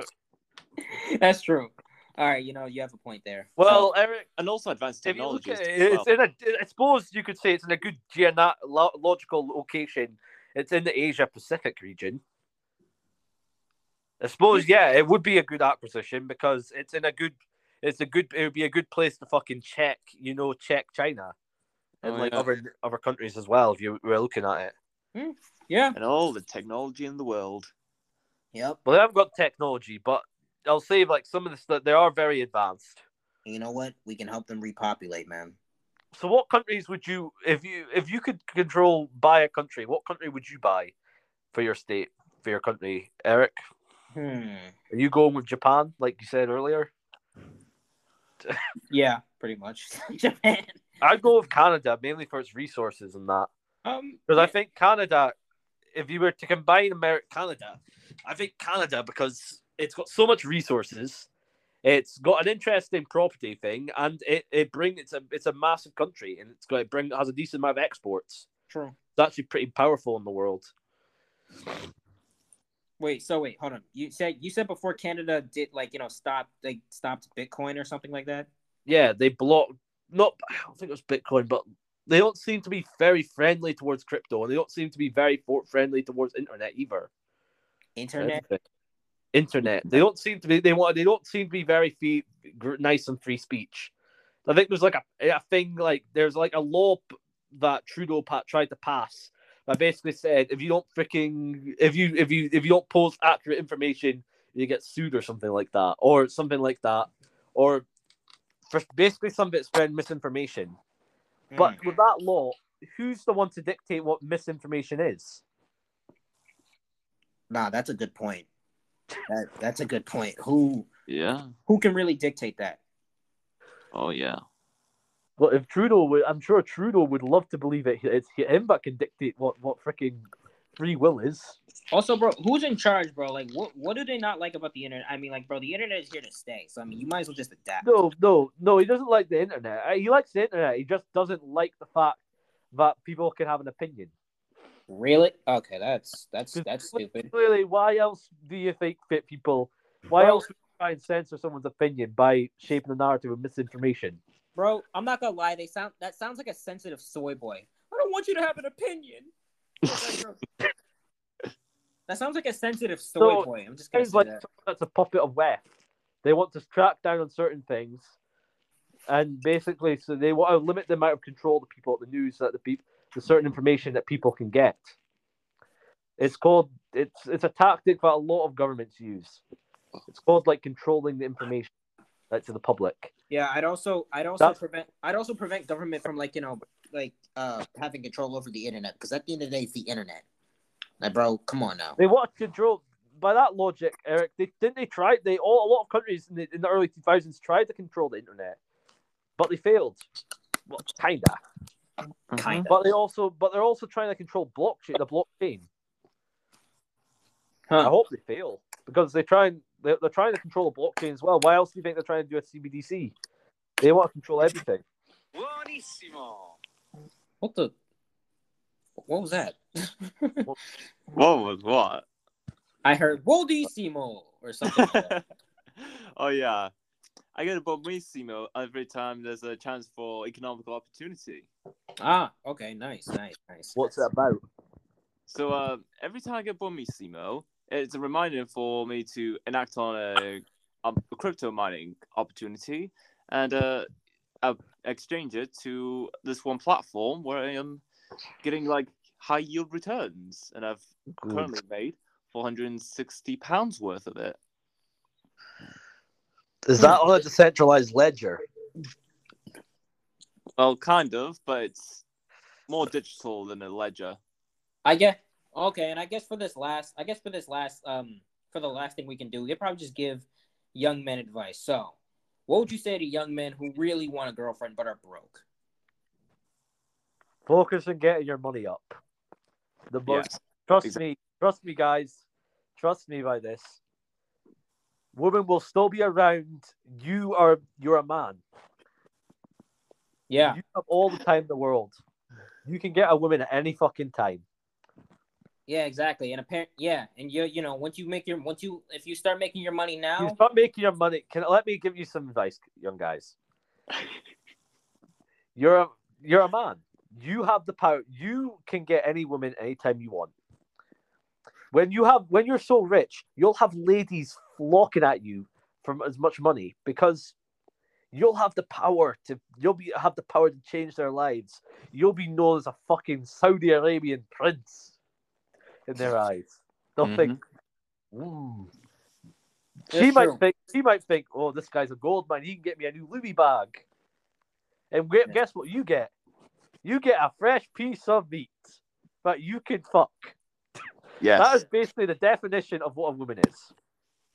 S1: That's true. All right, you know you have a point there.
S2: well, Eric,
S3: And also advanced
S2: if you
S3: technologies.
S2: at it's
S3: well.
S2: in a. I suppose you could say it's in a good geological location. It's in the Asia Pacific region. I suppose, yeah, it would be a good acquisition because it's in a good. It's a good. It would be a good place to fucking check. You know, check China and
S3: Oh,
S2: like
S3: yeah.
S2: other other countries as well. If you were looking at it, hmm,
S1: Yeah.
S3: and all the technology in the world.
S1: Yep.
S2: well, they haven't got technology, but I'll say like some of the stuff they are very advanced.
S1: You know what? We can help them repopulate, man.
S2: So, what countries would you, if you if you could control buy a country, what country would you buy for your state for your country, Eric?
S1: Hmm.
S2: Are you going with Japan, like you said earlier?
S1: Yeah, pretty much. Japan.
S2: I'd go with Canada mainly for its resources and that,
S1: Um.
S2: because I think Canada if you were to combine America Canada, I think Canada because it's got so much resources, it's got an interesting property thing, and it, it bring it's a it's a massive country and it's got it bring has a decent amount of exports.
S1: True.
S2: It's actually pretty powerful in the world.
S1: Wait, so wait, hold on. You said you said before Canada did like you know stop they stopped Bitcoin or something like that.
S2: Yeah, they blocked not I don't think it was Bitcoin, but they don't seem to be very friendly towards crypto, and they don't seem to be very friendly towards internet either.
S1: Internet.
S2: Internet. They don't seem to be. They want. They don't seem to be very free, nice and free speech. I think there's like a, a thing like there's like a law that Trudeau tried to pass that basically said if you don't freaking if you if you if you don't post accurate information you get sued or something like that or something like that or for basically some bit spread misinformation. But
S1: Mm.
S2: with that law, who's the one to dictate what misinformation is?
S1: Nah, that's a good point. That that's a good point. Who
S3: Yeah.
S1: who can really dictate that?
S3: Oh yeah.
S2: Well, if Trudeau would, I'm sure Trudeau would love to believe it. It's him that can dictate what what freaking free will is.
S1: Also, bro, who's in charge, bro? Like, what what do they not like about the internet? I mean, like, bro, the internet is here to stay. So I mean, you might as well just adapt.
S2: No, no, no. He doesn't like the internet. He likes the internet. He just doesn't like the fact that people can have an opinion.
S1: Really? Okay, that's that's that's stupid.
S2: Really, why else do you think fit people? Why
S1: Bro.
S2: else would you try and censor someone's opinion by shaping the narrative with misinformation?
S1: Bro, I'm not gonna lie. They sound that sounds like a sensitive soy boy. I don't want you to have an opinion. that sounds like a sensitive soy
S2: So,
S1: boy. I'm just gonna say
S2: like
S1: that.
S2: someone that's a puppet of West. They want to track down on certain things, and basically, so they want to limit the amount of control the people at the news that the people, the certain information that people can get. It's called it's it's a tactic that a lot of governments use. It's called like controlling the information to the public.
S1: Yeah, I'd also I'd also
S2: That's-
S1: prevent I'd also prevent government from like you know like uh having control over the internet because at the end of the day it's the internet. Like, bro, come on now.
S2: They want to control. By that logic, Eric, they didn't they try. They all a lot of countries in the, in the early two thousands tried to control the internet, but they failed. Well, kinda. Mm-hmm.
S1: Kinda.
S2: But they also, but they're also trying to control blockchain, the blockchain.
S1: Huh.
S2: I hope they fail because they try and they're, they're trying to control the blockchain as well. Why else do you think they're trying to do a CBDC? They want to control everything.
S1: What the? What was that?
S3: What was what?
S1: I heard Wodissimo or something. like that.
S3: oh yeah. I get a bonissimo every time there's a chance for economical opportunity.
S1: ah, okay, nice, nice, nice.
S2: What's that about?
S3: So uh, every time I get bonissimo, it's a reminder for me to enact on a, um, a crypto mining opportunity and uh, uh, exchange it to this one platform where I am getting like high yield returns, and I've currently made 460 pounds worth of it.
S2: Is that on a decentralized ledger?
S3: Well, kind of, but it's more digital than a ledger.
S1: I guess okay, and I guess for this last, I guess for this last, um, for the last thing we can do, we could probably just give young men advice. So, what would you say to young men who really want a girlfriend but are broke?
S2: Focus on getting your money up. The most
S3: Yes.
S2: Trust
S3: Exactly.
S2: me, trust me, guys. Trust me by this. Women will still be around. You are you're a man.
S1: Yeah,
S2: You have all the time in the world. You can get a woman at any fucking time.
S1: yeah, exactly. And apparent, yeah, and you, you know, once you make your, once you, if you start making your money
S2: You
S1: now,
S2: start making your money. Can let me give you some advice, young guys. You're a you're a man. You have the power. You can get any woman anytime you want. When you have when you're so rich, you'll have ladies flocking at you for as much money because you'll have the power to you'll be have the power to change their lives. You'll be known as a fucking Saudi Arabian prince in their eyes. They'll mm-hmm. think, "Ooh." She
S1: That's
S2: might
S1: true.
S2: think she might think, oh, this guy's a gold mine. He can get me a new Louis bag. And gu-
S1: Yeah.
S2: guess what you get? You get a fresh piece of meat that you can fuck.
S3: Yes.
S2: That is basically the definition of what a woman is.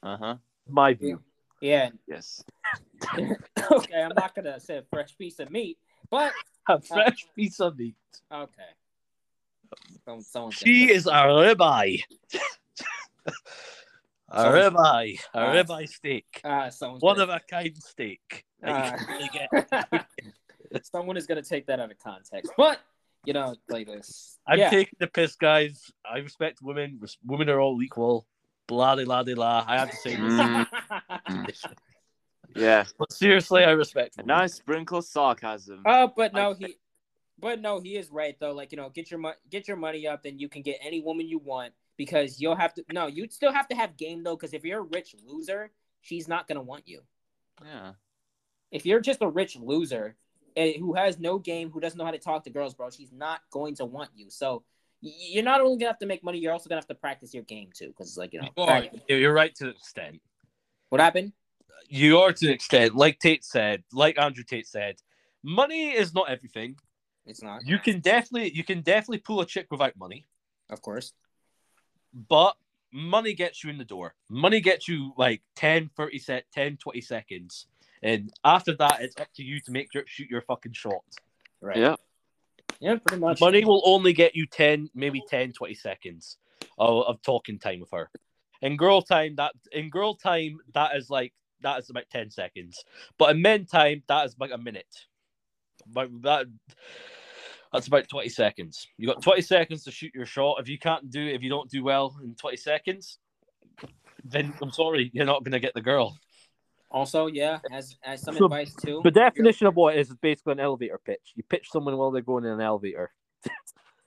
S3: Uh huh.
S2: My view.
S1: yeah,
S3: Yes.
S1: okay, I'm not gonna say a fresh piece of meat, but
S2: A fresh piece of meat.
S1: okay. Someone, someone's gonna
S2: She is a ribeye. a
S1: Someone's-
S2: ribeye. A
S1: Uh,
S2: ribeye steak.
S1: Ah, someone's
S2: One
S1: gonna-
S2: of a kind steak. that you
S1: Ah.
S2: can only get.
S1: someone is gonna take that out of context. But you know, like this.
S2: I'm
S1: yeah.
S2: taking the piss, guys. I respect women. Women are all equal. Blah de la de la. I have to say this.
S3: Mm. Yeah.
S2: But seriously, I respect
S3: A nice sprinkle of sarcasm.
S1: Oh, but no, he, but no, he is right though. Like you know, get your money, get your money up, then you can get any woman you want because you'll have to. No, you'd still have to have game though, because if you're a rich loser, she's not gonna want you.
S3: Yeah.
S1: If you're just a rich loser who has no game, who doesn't know how to talk to girls, bro, she's not going to want you. So you're not only gonna have to make money, you're also gonna have to practice your game too, because like you know,
S2: You are- You're right to an extent.
S1: what happened?
S2: You are to an extent. Like Tate said, like Andrew Tate said, money is not everything.
S1: It's not,
S2: You can definitely, you can definitely pull a chick without money.
S1: of course.
S2: but money gets you in the door money gets you like 10 30 set 10 20 seconds and after that it's up to you to make your shoot your fucking shot.
S1: Right.
S3: Yeah.
S1: Yeah, pretty much.
S2: money will only get you 10 maybe 10 20 seconds of, of talking time with her. In girl time that in girl time that is like that is about 10 seconds. But in men time that is about a minute. But that that's about 20 seconds. You got 20 seconds to shoot your shot. If you can't do it, if you don't do well in 20 seconds then i'm sorry you're not going to get the girl
S1: Also, yeah, as as some
S2: So,
S1: advice too.
S2: the definition of what it is is basically an elevator pitch you pitch someone while they're going in an elevator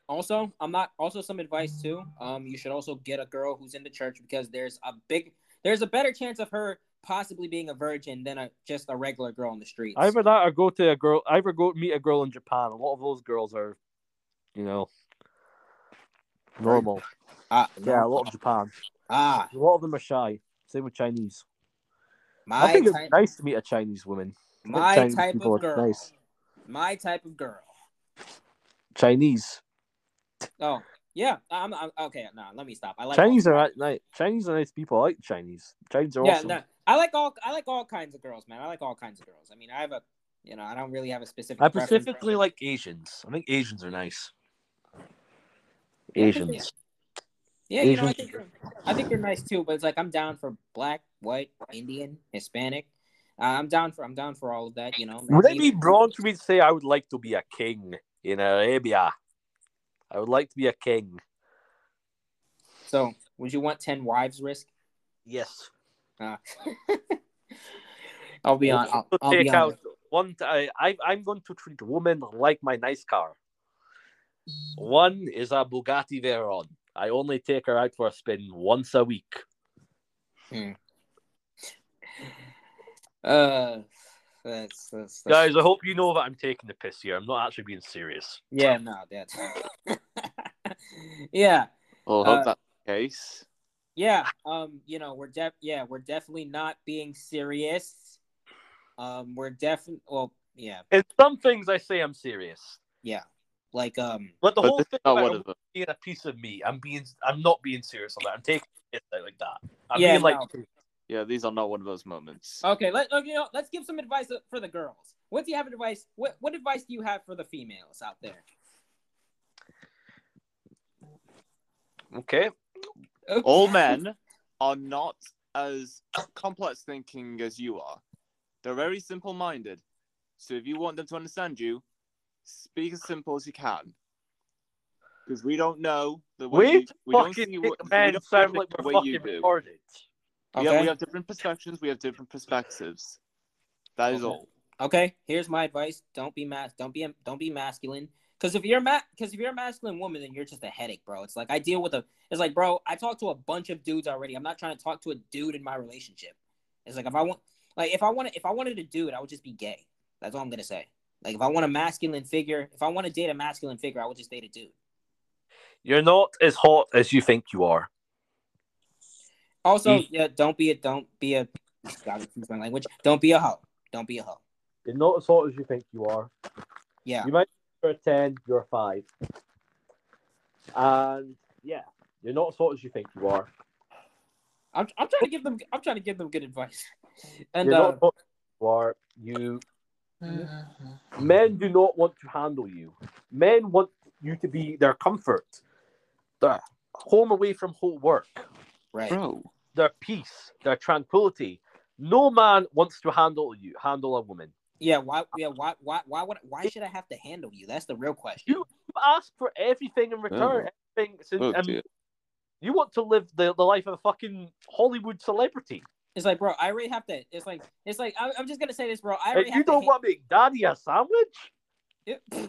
S1: Also, I'm not. Also, some advice too. Um, you should also get a girl who's in the church because there's a big, there's a better chance of her possibly being a virgin than a just a regular girl on the streets.
S2: Either that or go to a girl. Either go meet a girl in Japan. A lot of those girls are, you know, normal.
S1: Ah,
S2: Yeah, a lot of Japan.
S1: ah,
S2: A lot of them are shy. Same with Chinese. I
S1: my
S2: think it's nice to meet a Chinese woman.
S1: My
S2: Chinese
S1: type of girl.
S2: Nice.
S1: My type of girl.
S2: Chinese.
S1: Oh, yeah. I'm, I'm okay. No, let me stop. I like
S2: Chinese
S1: all,
S2: are nice. Chinese are nice people. I like Chinese. Chinese are
S1: Yeah,
S2: awesome.
S1: no, I like all. I like all kinds of girls, man. I like all kinds of girls. I mean, I have a, you know, I don't really have a specific.
S2: I specifically like Asians. I think Asians are nice.
S1: Yeah,
S2: Asians.
S1: Yeah, you know, I think I think they're nice too. But it's like I'm down for black, white, Indian, Hispanic. Uh, I'm down for I'm down for all of that. You know.
S2: Would it be wrong for me to say I would like to be a king in Arabia? I would like to be a king.
S1: So, would you want ten wives? Risk?
S2: Yes.
S1: Uh, I'll be on. I'll,
S2: To
S1: I'll
S2: take
S1: be
S2: out
S1: on.
S2: one. T- I, I I'm going to treat women like my nice car. One is a Bugatti Veyron. I only take her out for a spin once a week.
S1: Uh, that's, that's, that's
S2: Guys, I hope you know that I'm taking the piss here. I'm not actually being serious.
S1: Yeah, no, that's. yeah,
S3: Well,
S1: Uh,
S3: hope that's the case.
S1: yeah. Um, you know, we're def. Yeah, we're definitely not being serious. Um, we're definitely. Well, yeah,
S2: In some things, I say I'm serious,
S1: yeah. Like, um,
S2: but the
S3: But
S2: whole thing about
S3: one
S2: a
S3: of them.
S2: being a piece of me, I'm being, I'm not being serious on that. I'm taking it like that. I'm
S1: Yeah,
S2: being like,
S1: no.
S3: Yeah, these are not one of those moments.
S1: okay. Let okay, you know, let's give some advice for the girls. What do you have advice? What what advice do you have for the females out there?
S2: okay,
S3: All men are not as complex thinking as you are. They're very simple minded. So if you want them to understand you, speak as simple as you can. Because we don't know the way
S2: we
S3: you, we don't
S2: fucking
S3: see
S2: make
S3: what, we
S2: men
S3: don't
S2: sound
S3: see
S2: like
S3: the
S2: we're
S3: you
S2: fucking
S3: do.
S2: retarded.
S1: Okay.
S3: Yeah, we have different perspectives. We have different perspectives. That is
S1: Okay.
S3: all.
S1: Okay, here's my advice: don't be mas, don't be don't be masculine. Because if you're ma, because if you're a masculine woman, then you're just a headache, bro. It's like I deal with a. It's like, bro, I talk to a bunch of dudes already. I'm not trying to talk to a dude in my relationship. It's like if I want, like if I want, if I wanted a dude, I would just be gay. That's all I'm gonna say. Like if I want a masculine figure, if I want to date a masculine figure, I would just date a dude.
S2: You're not as hot as you think you are.
S1: Also,
S2: Mm.
S1: yeah, don't be a don't be a. God, excuse my language. Don't be a hoe. Don't be a hoe.
S2: You're not as hot as you think you are.
S1: Yeah.
S2: You might be a 10, you're a 5. And yeah, you're not as hot as you think you are.
S1: I'm, I'm trying to give them. I'm trying to give them good advice. And
S2: you're
S1: uh,
S2: not as hot as you are. You men do not want to handle you. Men want you to be their comfort, their home away from home work,
S1: Right.
S3: Bro,
S2: their peace, their tranquility. No man wants to handle you, handle a woman.
S1: Yeah. Why? Yeah. Why? Why? Why would? Why should I have to handle you? That's the real question.
S2: You ask for everything in return. Oh. Everything, so-
S3: oh,
S2: and
S3: dear.
S2: you want to live the, the life of a fucking Hollywood celebrity.
S1: It's like, bro, I already have to. It's like, it's like, I'm, I'm just gonna say this, bro. I
S2: And
S1: already
S2: you
S1: have
S2: don't
S1: to.
S2: want to make daddy a sandwich?
S1: hand-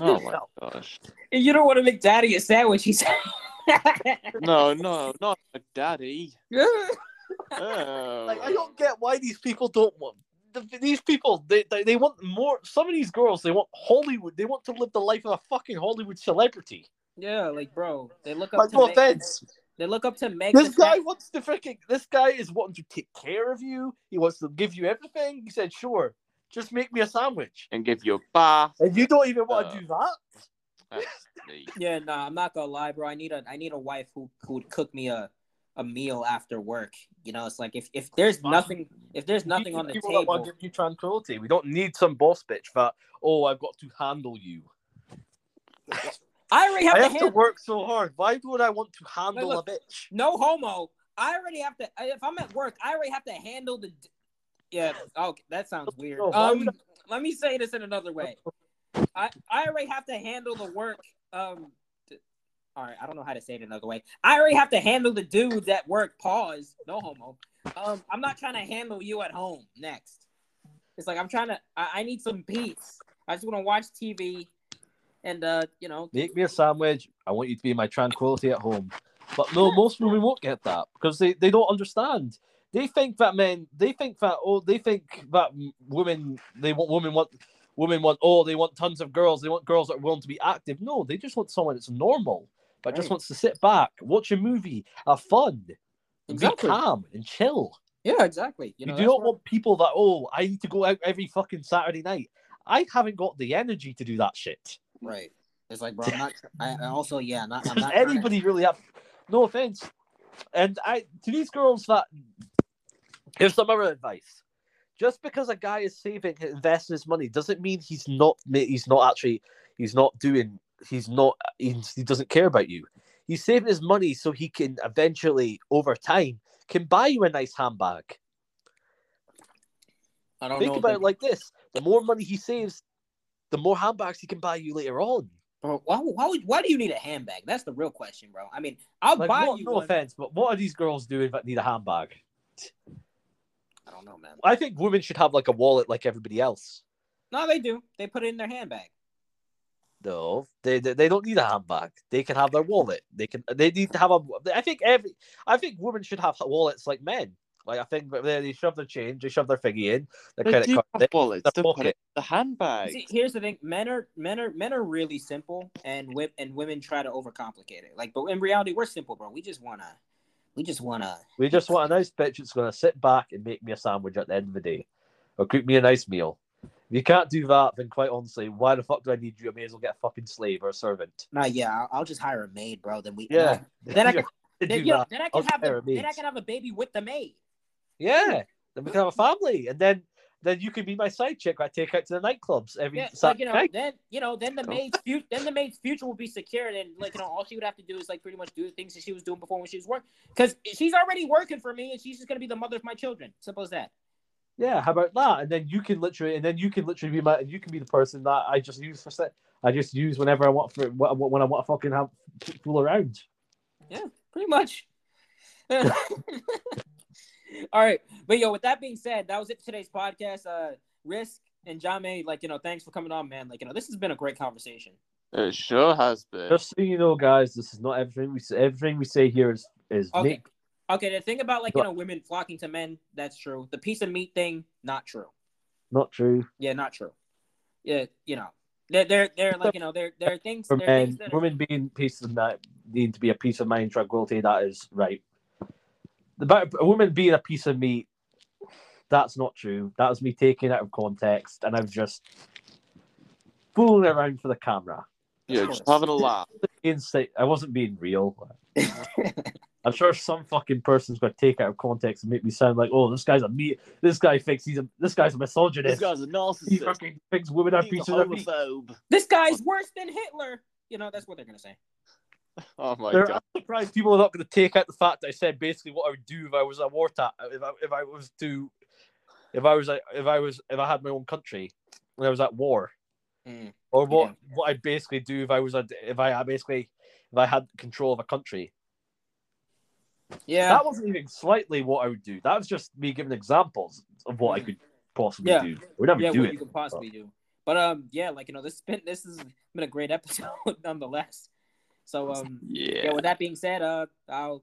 S3: Oh my
S2: yourself.
S3: gosh.
S1: you don't want to make daddy a sandwich. He said.
S3: No, no, not a daddy. Oh.
S2: Like I don't get why these people don't want. These people, they, they they want more. Some of these girls, they want Hollywood. They want to live the life of a fucking Hollywood celebrity.
S1: yeah, like, bro, they look up
S2: Like,
S1: to.
S2: no
S1: Meg,
S2: offense.
S1: they look up to Meg.
S2: This guy
S1: Stallion.
S2: wants to freaking. This guy is wanting to take care of you. He wants to give you everything. He said, "Sure, just make me a sandwich."
S3: and give you a bath.
S2: And you don't even want to
S3: Uh,
S2: do that.
S1: Yeah, nah, I'm not gonna lie, bro. I need a, I need a wife who who would cook me a, a meal after work. You know, it's like if if there's nothing, if there's nothing
S2: We
S1: on the
S2: people want
S1: table.
S2: to give you tranquility. We don't need some boss bitch that. Oh, I've got to handle you.
S1: I already have
S2: I
S1: to
S2: have to work so hard. Why would I want to handle
S1: look,
S2: a bitch?
S1: No homo. I already have to. If I'm at work, I already have to handle the. Yeah. Okay, that sounds weird. Um, let me say this in another way. I I already have to handle the work. Um. all right, I don't know how to say it another way. I already have to handle the dudes at work. Pause. No homo. Um, I'm not trying to handle you at home. Next, it's like I'm trying to. I, I need some peace. I just want to watch TV, and uh, you know,
S2: Make me a sandwich. I want you to be my tranquility at home. But no, most women won't get that because they, they don't understand. They think that men, they think that oh, they think that women, they want women want women want oh, they want tons of girls. They want girls that are willing to be active. No, they just want someone that's normal, but just wants to sit back, watch a movie, have fun,
S1: Exactly.
S2: be calm and chill.
S1: yeah, exactly. You
S2: You, do not want people that oh, I need to go out every fucking Saturday night. I haven't got the energy to do that shit.
S1: Right. It's like, bro, I'm not. I, I also, yeah, not, I'm not.
S2: anybody really have no offense and i to these girls that here's some other advice just because a guy is saving investing his money doesn't mean he's not he's not actually he's not doing he's not he's, he doesn't care about you he's saving his money so he can eventually over time can buy you a nice handbag
S1: I don't
S2: think about it like this the more money he saves the more handbags he can buy you later on
S1: bro, why, why, would- why do you need a handbag? That's the real question, bro. I mean, I'll
S2: like,
S1: buy
S2: what-
S1: you
S2: no
S1: one.
S2: offense but what are these girls doing that need a handbag
S1: I don't know, man.
S2: I think women should have like a wallet like everybody else.
S1: No, they do. They put it in their handbag.
S2: No, they, they they don't need a handbag. They can have their wallet. They can. They need to have a. I think every. I think women should have wallets like men. Like I think they, they shove their change, they shove their figgy in, their
S3: They
S2: credit
S3: do
S2: card.
S3: have
S2: They,
S3: wallets.
S2: their
S3: They put
S2: pocket.
S3: it in the handbag.
S1: See, here's the thing: men are men are men are really simple, and whip and women try to overcomplicate it. Like, but in reality, we're simple, bro. We just wanna, we just wanna.
S2: we just want a nice bitch that's going to sit back and make me a sandwich at the end of the day, or cook me a nice meal. If you can't do that, then quite honestly, why the fuck do I need you? I may as well get a fucking slave or a servant.
S1: Nah, yeah, I'll, I'll just hire a maid, bro. Then we,
S2: Yeah,
S1: Then I can, then, you know, then I
S2: I'll
S1: can have,
S2: hire
S1: a,
S2: a
S1: then I can have a baby with the maid.
S2: Yeah, then we can have a family, and then then you can be my side chick. I take out to the nightclubs every
S1: Yeah, like you know,
S2: night.
S1: then you know, then the
S3: Cool.
S1: maid's future, then the maid's future will be secured, and like you know, all she would have to do is like pretty much do the things that she was doing before when she was working, because she's already working for me, and she's just gonna be the mother of my children. Simple as that.
S2: Yeah, how about that? And then you can literally, and then you can literally be my, and you can be the person that I just use for set. I just use whenever I want for wh- wh- when I want to fucking have fool around.
S1: Yeah, pretty much. all right, but yo, with that being said, that was it for today's podcast. Uh, Risk and John May, like you know, thanks for coming on, man. Like you know, this has been a great conversation.
S3: It sure has been.
S2: Just so you know, guys, this is not everything we say. Everything we say here is is
S1: Okay.
S2: make,
S1: Okay, the thing about like you know women flocking to men, that's true. The piece of meat thing, not true.
S2: not true.
S1: Yeah, not true. Yeah, you know, they're they're, they're like you know, there there are things.
S2: For
S1: There are things
S2: men,
S1: that are,
S2: women being peace of mind, need to be a piece of mind, tranquility. That is right. The but a woman being a piece of meat, that's not true. That was me taking it out of context, and I was just fooling around for the camera.
S3: yeah, just having a laugh.
S2: Insight. I wasn't being real. I'm sure some fucking person's going to take it out of context and make me sound like, oh, this guy's a meat. This guy thinks he's a. This guy's a misogynist.
S3: This guy's a narcissist.
S2: he fucking thinks women are
S3: He's a
S2: pieces of meat.
S1: this guy's worse than Hitler. you know that's what they're gonna say.
S3: Oh my
S2: They're-
S3: god.
S2: I'm surprised people are not going to take out the fact that I said basically what I would do if I was a war ta- if I if I was to if I was if I was if I had my own country when I was at war
S1: Mm.
S2: or what
S1: Yeah.
S2: what I'd basically do if I was a if I basically if I had control of a country.
S1: Yeah,
S2: That wasn't even slightly what I would do. That was just me giving examples of what I
S1: Mhm.
S2: could possibly
S1: Yeah.
S2: do. I would never
S1: yeah,
S2: do
S1: what
S2: it.
S1: you could possibly do. But um, yeah, like you know, this has been this has been a great episode nonetheless. So um,
S3: Yeah.
S1: yeah. With that being said, uh, I'll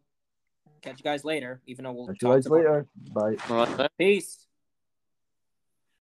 S1: catch you guys later. Even though we'll
S2: Catch you
S1: talk
S2: guys
S1: tomorrow.
S2: later. Bye.
S3: All right, then.
S1: Peace.